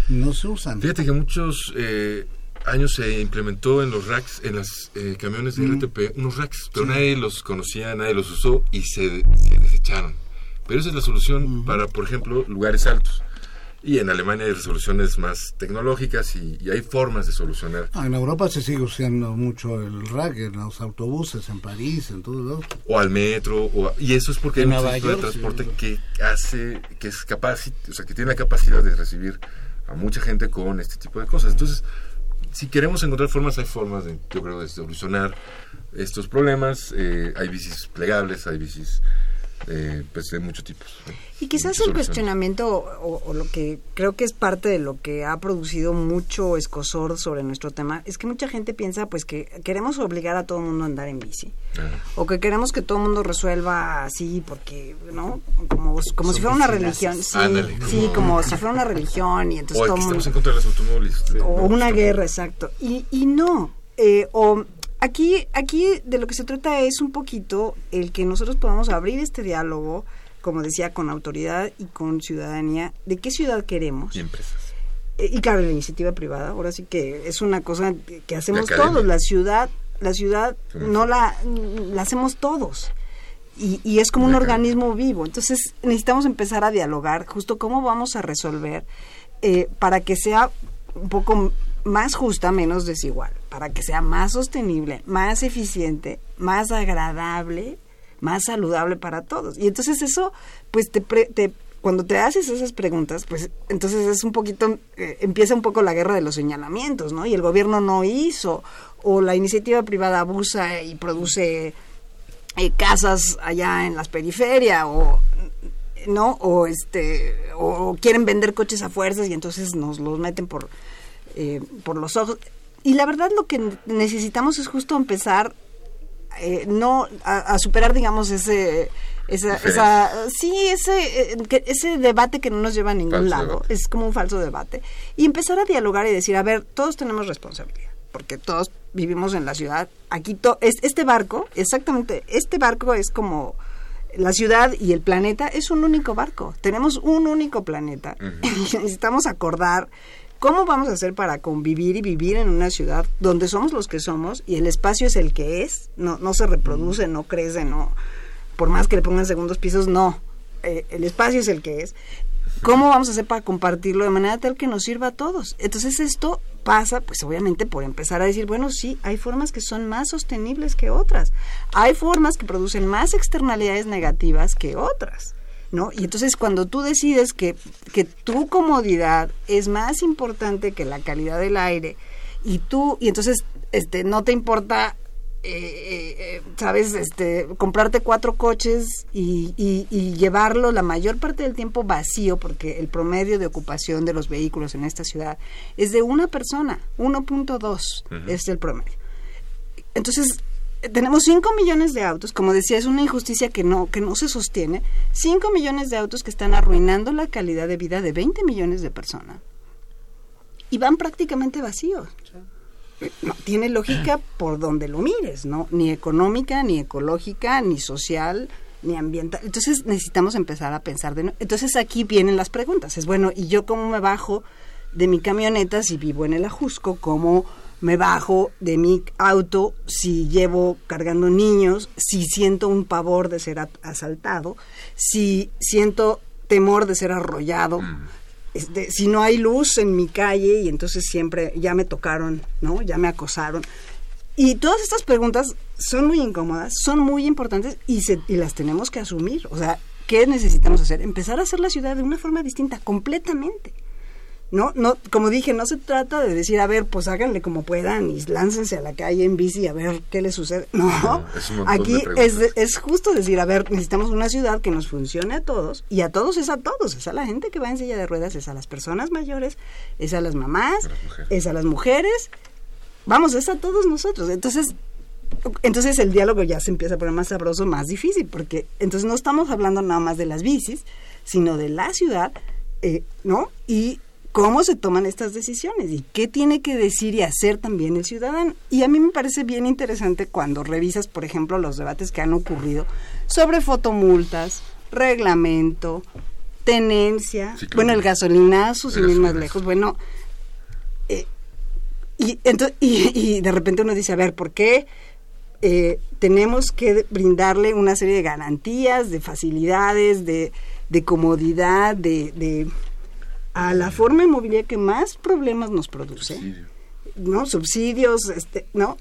no se usan. Fíjate que muchos eh, años se implementó en los racks, en los eh, camiones de Mm. RTP, unos racks, pero nadie los conocía, nadie los usó y se, se desecharon. Pero esa es la solución para, por ejemplo, lugares altos. Y en Alemania hay resoluciones más tecnológicas y, y hay formas de solucionar. Ah, en Europa se sigue usando mucho el rack en los autobuses, en París, en todos lados. O al metro, o a- y eso es porque hay un tipo de transporte que hace, que es capaz, o sea, que tiene la capacidad de recibir a mucha gente con este tipo de cosas. Entonces, si queremos encontrar formas, hay formas de, yo creo, de solucionar estos problemas. Eh, hay bicis plegables, hay bicis eh, pues de muchos tipos. Y quizás el cuestionamiento o, o lo que creo que es parte de lo que ha producido mucho escosor sobre nuestro tema es que mucha gente piensa pues que queremos obligar a todo el mundo a andar en bici. O que queremos que todo el mundo resuelva así porque no como, como si fuera una religión. Sí, Ándale, sí como- como si fuera una religión y entonces O todo mundo en contra de los automóviles. o una guerra, exacto. Y, y no, eh, o aquí, aquí de lo que se trata es un poquito el que nosotros podamos abrir este diálogo, como decía, con autoridad y con ciudadanía, de qué ciudad queremos. Y empresas. Eh, y claro, la iniciativa privada, ahora sí que es una cosa que hacemos todos, la ciudad, la ciudad Sí. no la, la hacemos todos. Y, y es como un organismo vivo. Entonces necesitamos empezar a dialogar justo cómo vamos a resolver eh, para que sea un poco más justa, menos desigual, para que sea más sostenible, más eficiente, más agradable, más saludable para todos. Y entonces eso, pues te, te cuando te haces esas preguntas, pues entonces es un poquito, eh, empieza un poco la guerra de los señalamientos, ¿no? Y el gobierno no hizo, o la iniciativa privada abusa y produce eh, casas allá en las periferias, o no, o este, o quieren vender coches a fuerzas y entonces nos los meten por, eh, por los ojos. Y la verdad lo que necesitamos es justo empezar eh, no a, a superar digamos ese esa, esa sí ese eh, ese debate que no nos lleva a ningún Falso lado. debate. es como un falso debate. Y empezar a dialogar y decir a ver todos tenemos responsabilidad porque todos vivimos en la ciudad. Aquí to- es, este barco exactamente este barco es como la ciudad y el planeta es un único barco. Tenemos un único planeta. *laughs* Y necesitamos acordar ¿Cómo vamos a hacer para convivir y vivir en una ciudad donde somos los que somos y el espacio es el que es? No, no se reproduce, no crece, no. Por más que le pongan segundos pisos, no. Eh, el espacio es el que es. ¿Cómo vamos a hacer para compartirlo de manera tal que nos sirva a todos? Entonces esto pasa, pues obviamente por empezar a decir, bueno, sí, hay formas que son más sostenibles que otras. Hay formas que producen más externalidades negativas que otras. ¿No? Y entonces cuando tú decides que, que tu comodidad es más importante que la calidad del aire y tú, y entonces este no te importa eh, eh, eh, sabes este comprarte cuatro coches y, y, y llevarlo la mayor parte del tiempo vacío porque el promedio de ocupación de los vehículos en esta ciudad es de una persona 1.2 Ujú. es el promedio entonces tenemos 5 millones de autos, como decía, es una injusticia que no que no se sostiene. 5 millones de autos que están arruinando la calidad de vida de 20 millones de personas. Y van prácticamente vacíos. No tiene lógica por donde lo mires, ¿no? Ni económica, ni ecológica, ni social, ni ambiental. Entonces necesitamos empezar a pensar de nuevo. Entonces aquí vienen las preguntas. Es bueno, ¿y yo cómo me bajo de mi camioneta si vivo en el Ajusco? ¿Cómo me bajo de mi auto si llevo cargando niños? Si siento un pavor de ser asaltado? Si siento temor de ser arrollado? Este, si no hay luz en mi calle y entonces siempre ya me tocaron, ¿no? Ya me acosaron. Y todas estas preguntas son muy incómodas, son muy importantes y, se, y las tenemos que asumir. O sea, ¿qué necesitamos hacer? Empezar a hacer la ciudad de una forma distinta, completamente. No, no, como dije, no se trata de decir, a ver, pues háganle como puedan y láncense a la calle en bici a ver qué les sucede. No, aquí es, es justo decir, a ver, necesitamos una ciudad que nos funcione a todos y a todos es a todos, es a la gente que va en silla de ruedas, es a las personas mayores, es a las mamás, es a las mujeres, vamos, es a todos nosotros. Entonces, entonces el diálogo ya se empieza a poner más sabroso, más difícil, porque entonces no estamos hablando nada más de las bicis, sino de la ciudad, eh, ¿no? Y cómo se toman estas decisiones y qué tiene que decir y hacer también el ciudadano. Y a mí me parece bien interesante cuando revisas, por ejemplo, los debates que han ocurrido sobre fotomultas, reglamento, tenencia, bueno, el gasolinazo, sin ir más lejos, bueno, eh, y, y, de repente uno dice, a ver, ¿por qué eh, tenemos que brindarle una serie de garantías, de facilidades, de, de comodidad, de a la forma inmobiliaria que más problemas nos produce, ¿no? Subsidios, este, ¿no?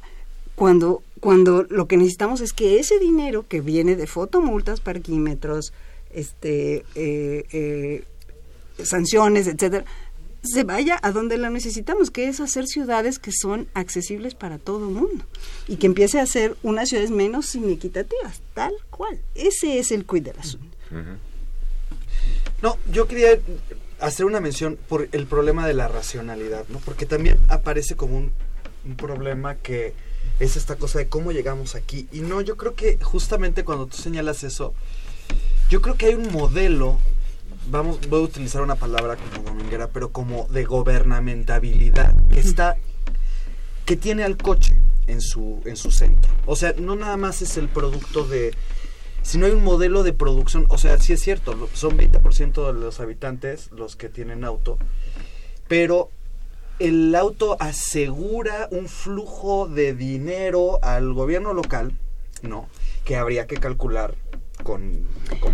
Cuando, cuando lo que necesitamos es que ese dinero que viene de fotomultas, parquímetros, este, eh, eh, sanciones, etcétera, se vaya a donde la necesitamos, que es hacer ciudades que son accesibles para todo el mundo y que empiece a ser unas ciudades menos inequitativas, tal cual. Ese es el quid del asunto. No, yo quería hacer una mención por el problema de la racionalidad, ¿no? Porque también aparece como un, problema que es esta cosa de cómo llegamos aquí. Y no, yo creo que justamente cuando tú señalas eso, yo creo que hay un modelo, vamos, voy a utilizar una palabra como dominguera, pero como de gobernamentabilidad, que está, que tiene al coche en su, en su centro. O sea, no nada más es el producto de si no hay un modelo de producción, o sea, sí es cierto, son 20% de los habitantes los que tienen auto, pero el auto asegura un flujo de dinero al gobierno local, ¿no? Que habría que calcular con,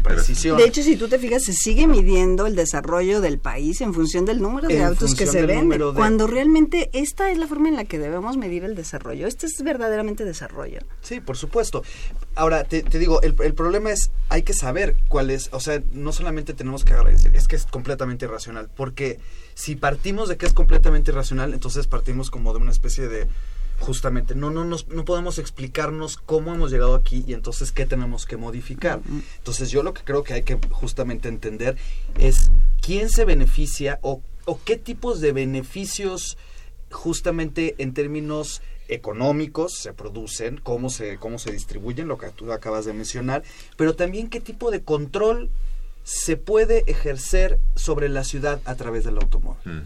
precisión. De hecho, si tú te fijas, se sigue midiendo el desarrollo del país en función del número de autos que se venden. Cuando realmente esta es la forma en la que debemos medir el desarrollo. Este es verdaderamente desarrollo. Sí, por supuesto. Ahora, te, digo, el, el, problema es, hay que saber cuál es, o sea, no solamente tenemos que agradecer, es que es completamente irracional. Porque si partimos de que es completamente irracional, entonces partimos como de una especie de justamente no no nos, no podemos explicarnos cómo hemos llegado aquí y entonces qué tenemos que modificar. Entonces yo lo que creo que hay que justamente entender es quién se beneficia o, o qué tipos de beneficios justamente en términos económicos se producen, cómo se, cómo se distribuyen, lo que tú acabas de mencionar, pero también qué tipo de control se puede ejercer sobre la ciudad a través del automóvil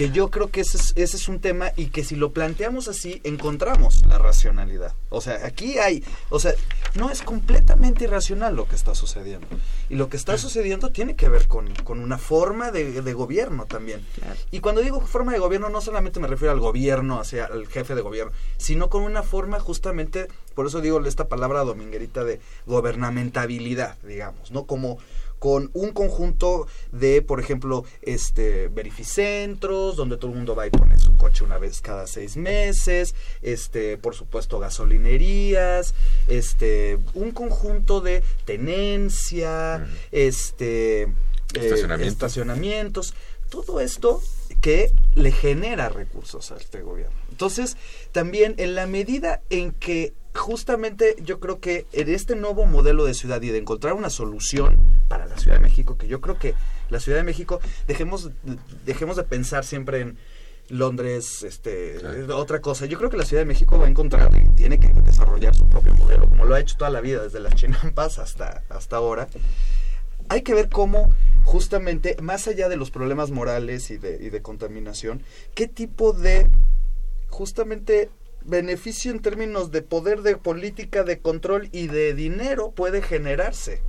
que yo creo que ese es, ese es un tema y que si lo planteamos así encontramos la racionalidad. O sea, aquí hay, o sea, no es completamente irracional lo que está sucediendo. Y lo que está sucediendo tiene que ver con, una forma de, gobierno también. Y cuando digo forma de gobierno no solamente me refiero al gobierno, hacia el jefe de gobierno, sino con una forma justamente, por eso digo esta palabra dominguerita de gobernamentabilidad, digamos, ¿no? Como con un conjunto de, por ejemplo, este verificentros, donde todo el mundo va y pone su coche una vez cada seis meses, este, por supuesto, gasolinerías, este, un conjunto de tenencia, este, eh, estacionamientos, todo esto que le genera recursos a este gobierno. Entonces, también en la medida en que justamente yo creo que en este nuevo modelo de ciudad y de encontrar una solución para la Ciudad de México, que yo creo que la Ciudad de México, dejemos, dejemos de pensar siempre en Londres, este, otra cosa. Yo creo que la Ciudad de México va a encontrar y tiene que desarrollar su propio modelo, como lo ha hecho toda la vida, desde las chinampas hasta, hasta ahora. Hay que ver cómo, justamente, más allá de los problemas morales y de, y de contaminación, qué tipo de, justamente, beneficio en términos de poder de política, de control y de dinero puede generarse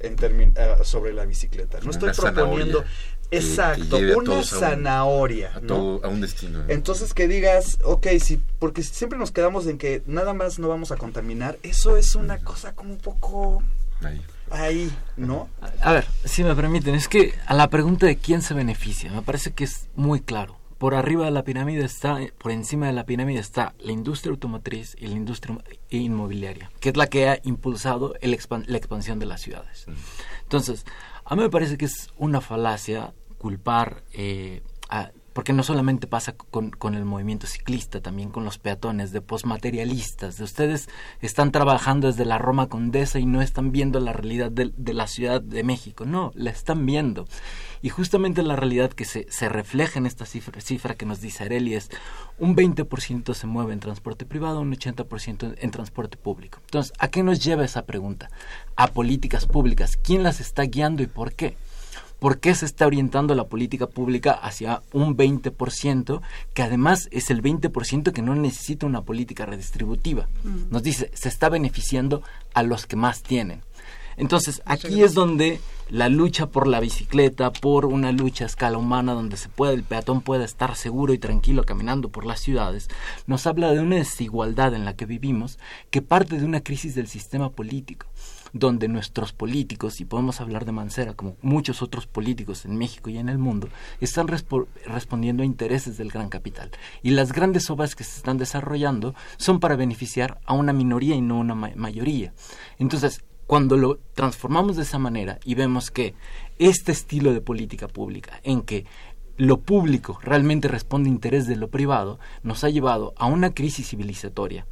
en uh, sobre la bicicleta. No estoy proponiendo... Exacto, una zanahoria. A, a, un destino. Entonces que digas, ok, sí, porque siempre nos quedamos en que nada más no vamos a contaminar, eso es una cosa como un poco... Ahí. Ahí, ¿no? A ver, si me permiten, es que a la pregunta de quién se beneficia, me parece que es muy claro por arriba de la pirámide está, por encima de la pirámide está la industria automotriz y la industria inmobiliaria, que es la que ha impulsado la expansión de las ciudades. Entonces, a mí me parece que es una falacia culpar eh, porque no solamente pasa con, el movimiento ciclista, también con los peatones, de postmaterialistas, de ustedes están trabajando desde la Roma Condesa y no están viendo la realidad de, la Ciudad de México, no, la están viendo. Y justamente la realidad que se, se refleja en esta cifra, cifra que nos dice Areli es un 20% se mueve en transporte privado, un 80% en transporte público. Entonces, ¿a qué nos lleva esa pregunta? A políticas públicas. ¿Quién las está guiando y por qué? ¿Por qué se está orientando la política pública hacia un 20%, que además es el 20% que no necesita una política redistributiva? Mm. Nos dice, se está beneficiando a los que más tienen. Entonces, aquí es donde la lucha por la bicicleta, por una lucha a escala humana donde se puede, el peatón pueda estar seguro y tranquilo caminando por las ciudades, nos habla de una desigualdad en la que vivimos que parte de una crisis del sistema político donde nuestros políticos, y podemos hablar de Mancera como muchos otros políticos en México y en el mundo, están respondiendo a intereses del gran capital. Y las grandes obras que se están desarrollando son para beneficiar a una minoría y no a una mayoría. Entonces, cuando lo transformamos de esa manera y vemos que este estilo de política pública, en que lo público realmente responde a interés de lo privado, nos ha llevado a una crisis civilizatoria,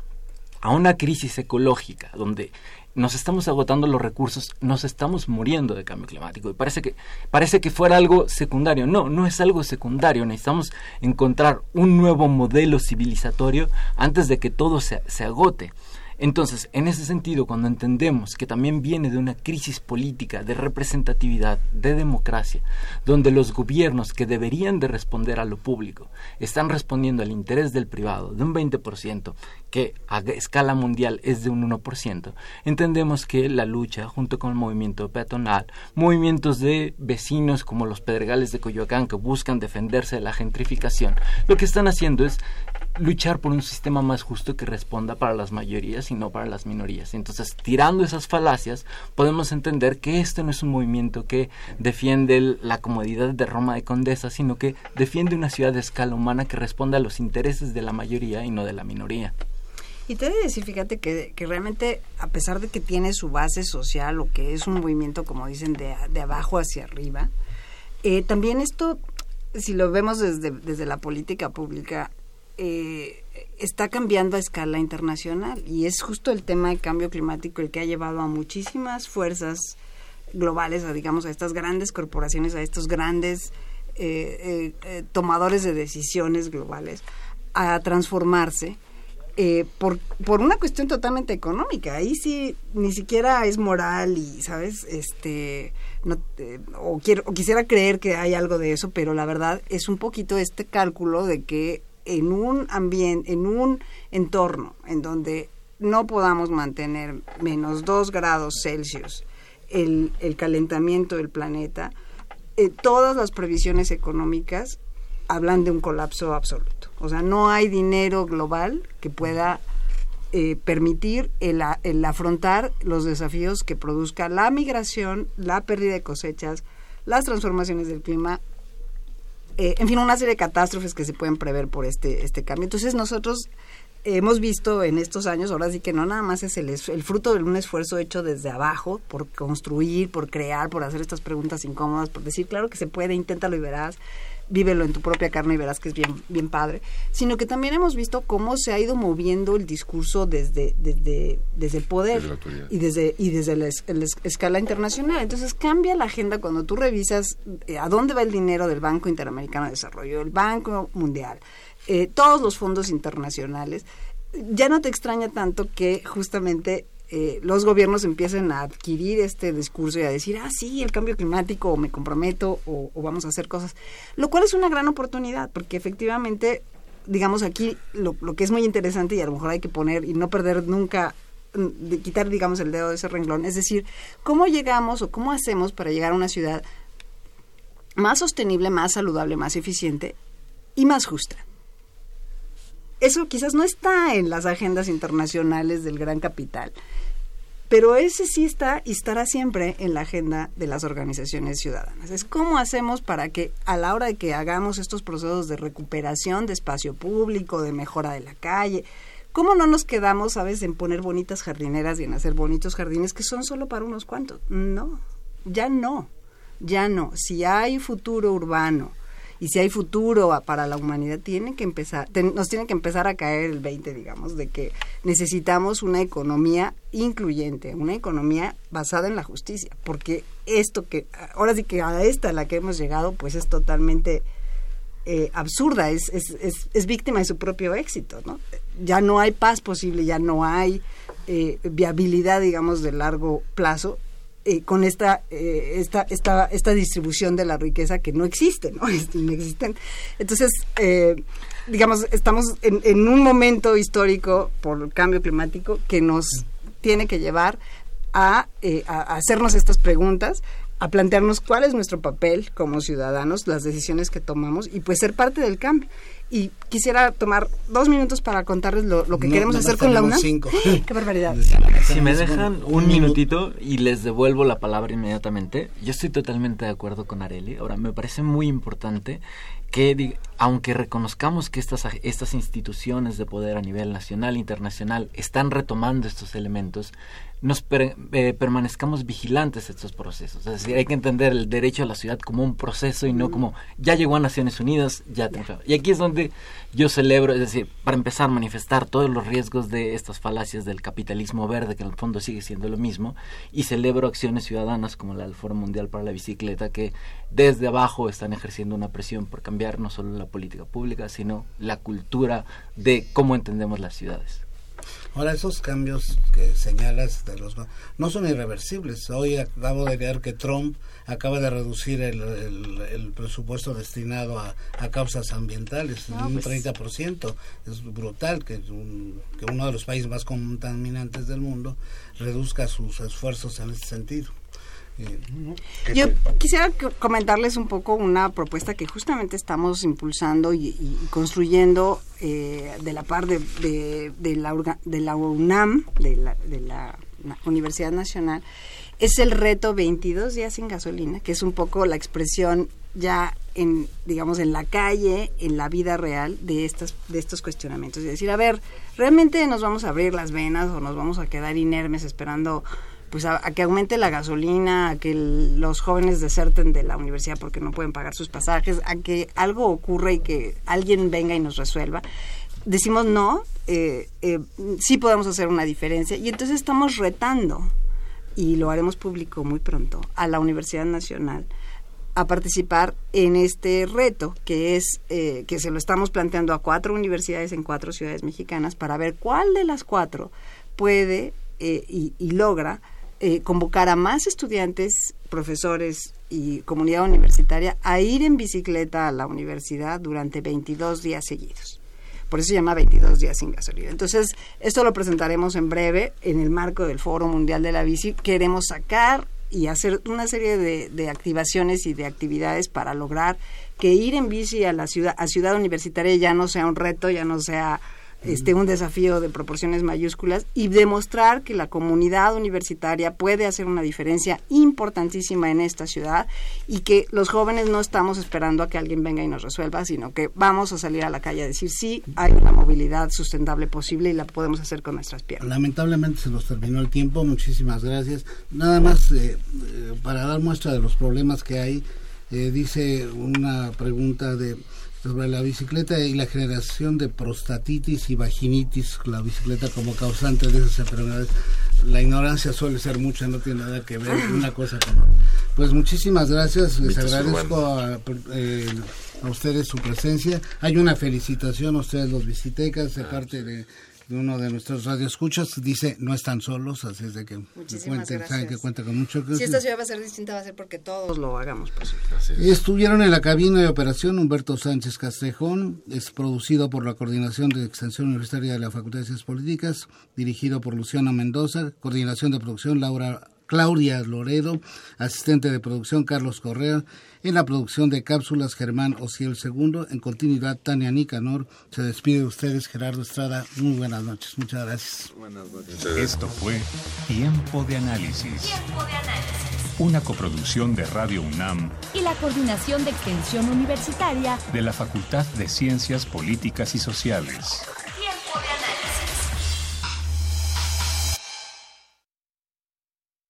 a una crisis ecológica, donde nos estamos agotando los recursos, nos estamos muriendo de cambio climático. Y parece que, parece que fuera algo secundario. No, no es algo secundario. Necesitamos encontrar un nuevo modelo civilizatorio antes de que todo se, se agote. Entonces, en ese sentido, cuando entendemos que también viene de una crisis política, de representatividad, de democracia, donde los gobiernos que deberían de responder a lo público están respondiendo al interés del privado de un 20%, que a escala mundial es de un 1%, entendemos que la lucha, junto con el movimiento peatonal, movimientos de vecinos como los Pedregales de Coyoacán que buscan defenderse de la gentrificación, lo que están haciendo es luchar por un sistema más justo que responda para las mayorías y no para las minorías. Entonces, tirando esas falacias, podemos entender que este no es un movimiento que defiende la comodidad de Roma de Condesa, sino que defiende una ciudad de escala humana que responda a los intereses de la mayoría y no de la minoría. Y te he de decir, fíjate, que, que, realmente, a pesar de que tiene su base social o que es un movimiento, como dicen, de, de abajo hacia arriba, eh, también esto, si lo vemos desde, desde la política pública, eh, está cambiando a escala internacional y es justo el tema del cambio climático el que ha llevado a muchísimas fuerzas globales, a, digamos, a estas grandes corporaciones, a estos grandes eh, eh, tomadores de decisiones globales, a transformarse por, por una cuestión totalmente económica. Ahí sí ni siquiera es moral y, ¿sabes? Este, no, o, quiero, o quisiera creer que hay algo de eso, pero la verdad es un poquito este cálculo de que en un ambiente, en un entorno en donde no podamos mantener menos 2 grados Celsius el, calentamiento del planeta, eh, todas las previsiones económicas hablan de un colapso absoluto. O sea, no hay dinero global que pueda eh, permitir el, el, afrontar los desafíos que produzca la migración, la pérdida de cosechas, las transformaciones del clima eh, en fin, una serie de catástrofes que se pueden prever por este, este cambio. Entonces nosotros hemos visto en estos años, ahora sí que no nada más es el, el fruto de un esfuerzo hecho desde abajo, por construir, por crear, por hacer estas preguntas incómodas, por decir, claro que se puede, inténtalo y verás, vívelo en tu propia carne y verás que es bien, bien padre, sino que también hemos visto cómo se ha ido moviendo el discurso desde, desde, desde el poder y desde, y desde la, escala internacional. Entonces cambia la agenda cuando tú revisas eh, a dónde va el dinero del Banco Interamericano de Desarrollo, el Banco Mundial, eh, todos los fondos internacionales. Ya no te extraña tanto que justamente eh, los gobiernos empiecen a adquirir este discurso y a decir, ah, sí, el cambio climático, o me comprometo, o, vamos a hacer cosas, lo cual es una gran oportunidad, porque efectivamente, digamos, aquí lo, lo, que es muy interesante y a lo mejor hay que poner y no perder nunca, mm, de quitar, digamos, el dedo de ese renglón, es decir, cómo llegamos o cómo hacemos para llegar a una ciudad más sostenible, más saludable, más eficiente y más justa eso quizás no está en las agendas internacionales del gran capital. Pero ese sí está y estará siempre en la agenda de las organizaciones ciudadanas. Es cómo hacemos para que a la hora de que hagamos estos procesos de recuperación de espacio público, de mejora de la calle, ¿Cómo no nos quedamos, sabes, en poner bonitas jardineras y en hacer bonitos jardines que son solo para unos cuantos? No, ya no, ya no. Si hay futuro urbano y si hay futuro para la humanidad, tiene que empezar, nos tiene que empezar a caer el 20, digamos, de que necesitamos una economía incluyente, una economía basada en la justicia, porque esto que, ahora sí que a esta a la que hemos llegado, pues es totalmente eh, absurda, es, es, es, es, víctima de su propio éxito, ¿no? Ya no hay paz posible, ya no hay eh, viabilidad, digamos, de largo plazo eh, con esta, eh, esta, esta, esta distribución de la riqueza que no existe, ¿no? *laughs* Es. Entonces, eh, digamos, estamos en, en, un momento histórico por el cambio climático que nos tiene que llevar a, a hacernos estas preguntas a plantearnos cuál es nuestro papel como ciudadanos, las decisiones que tomamos y pues ser parte del cambio y quisiera tomar dos minutos para contarles lo, que queremos hacer con la UNAM. *laughs* ¡Qué barbaridad! *laughs* Si me dejan un minutito y les devuelvo la palabra inmediatamente, yo estoy totalmente de acuerdo con Areli. Ahora, me parece muy importante que aunque reconozcamos que estas, estas instituciones de poder a nivel nacional e internacional están retomando estos elementos, nos eh, permanezcamos vigilantes de estos procesos. Es decir, hay que entender el derecho a la ciudad como un proceso y no como ya llegó a Naciones Unidas, ya Y aquí es donde yo celebro, es decir, para empezar a manifestar todos los riesgos de estas falacias del capitalismo verde, que en el fondo sigue siendo lo mismo, y celebro acciones ciudadanas como la del Foro Mundial para la Bicicleta, que desde abajo están ejerciendo una presión por cambiar no solo la política pública, sino la cultura de cómo entendemos las ciudades. Ahora, esos cambios que señalas de los no son irreversibles. Hoy acabo de leer que Trump acaba de reducir el, el, presupuesto destinado a, a causas ambientales en un 30%. Pues es brutal que, un, que uno de los países más contaminantes del mundo reduzca sus esfuerzos en ese sentido. Yo quisiera comentarles un poco una propuesta que justamente estamos impulsando y, construyendo eh, de la par de, de, la, de la UNAM, de la, de la Universidad Nacional, es el reto 22 días sin gasolina, que es un poco la expresión ya en digamos en la calle, en la vida real de estas de estos cuestionamientos, es decir, a ver, realmente nos vamos a abrir las venas o nos vamos a quedar inermes esperando pues a, que aumente la gasolina, a que los jóvenes deserten de la universidad porque no pueden pagar sus pasajes, a que algo ocurra y que alguien venga y nos resuelva. Decimos no, eh, eh, sí podemos hacer una diferencia y entonces estamos retando, y lo haremos público muy pronto, a la Universidad Nacional a participar en este reto que es eh, que se lo estamos planteando a cuatro universidades en cuatro ciudades mexicanas para ver cuál de las cuatro puede y, y, logra eh, convocar a más estudiantes, profesores y comunidad universitaria a ir en bicicleta a la universidad durante 22 días seguidos. Por eso se llama 22 días sin gasolina. Entonces, esto lo presentaremos en breve en el marco del Foro Mundial de la Bici. Queremos sacar y hacer una serie de, de, activaciones y de actividades para lograr que ir en bici a la ciudad, a ciudad universitaria ya no sea un reto, ya no sea este, un desafío de proporciones mayúsculas y demostrar que la comunidad universitaria puede hacer una diferencia importantísima en esta ciudad y que los jóvenes no estamos esperando a que alguien venga y nos resuelva, sino que vamos a salir a la calle a decir sí, hay una movilidad sustentable posible y la podemos hacer con nuestras piernas. Lamentablemente se nos terminó el tiempo, muchísimas gracias. Nada más eh, eh, para dar muestra de los problemas que hay, eh, dice una pregunta de sobre la bicicleta y la generación de prostatitis y vaginitis, la bicicleta como causante de esas enfermedades. La ignorancia suele ser mucha, no tiene nada que ver una cosa con otra. Pues muchísimas gracias, les agradezco a, eh, a, ustedes su presencia. Hay una felicitación a ustedes los visitecas de ah, parte de uno de nuestros radioescuchas dice no están solos, así es de que cuenten, saben que cuenta con mucho. Si esta ciudad va a ser distinta va a ser porque todos lo hagamos posible. Estuvieron en la cabina de operación Humberto Sánchez Castrejón, es producido por la Coordinación de Extensión Universitaria de la Facultad de Ciencias Políticas, dirigido por Luciana Mendoza, coordinación de producción Laura Claudia Loredo, asistente de producción Carlos Correa, en la producción de cápsulas Germán Ociel II, en continuidad Tania Nicanor. Se despide de ustedes Gerardo Estrada. Muy buenas noches, muchas gracias. Buenas noches. Esto fue Tiempo de Análisis. Tiempo de Análisis. Una coproducción de Radio UNAM y la Coordinación de Extensión Universitaria de la Facultad de Ciencias Políticas y Sociales.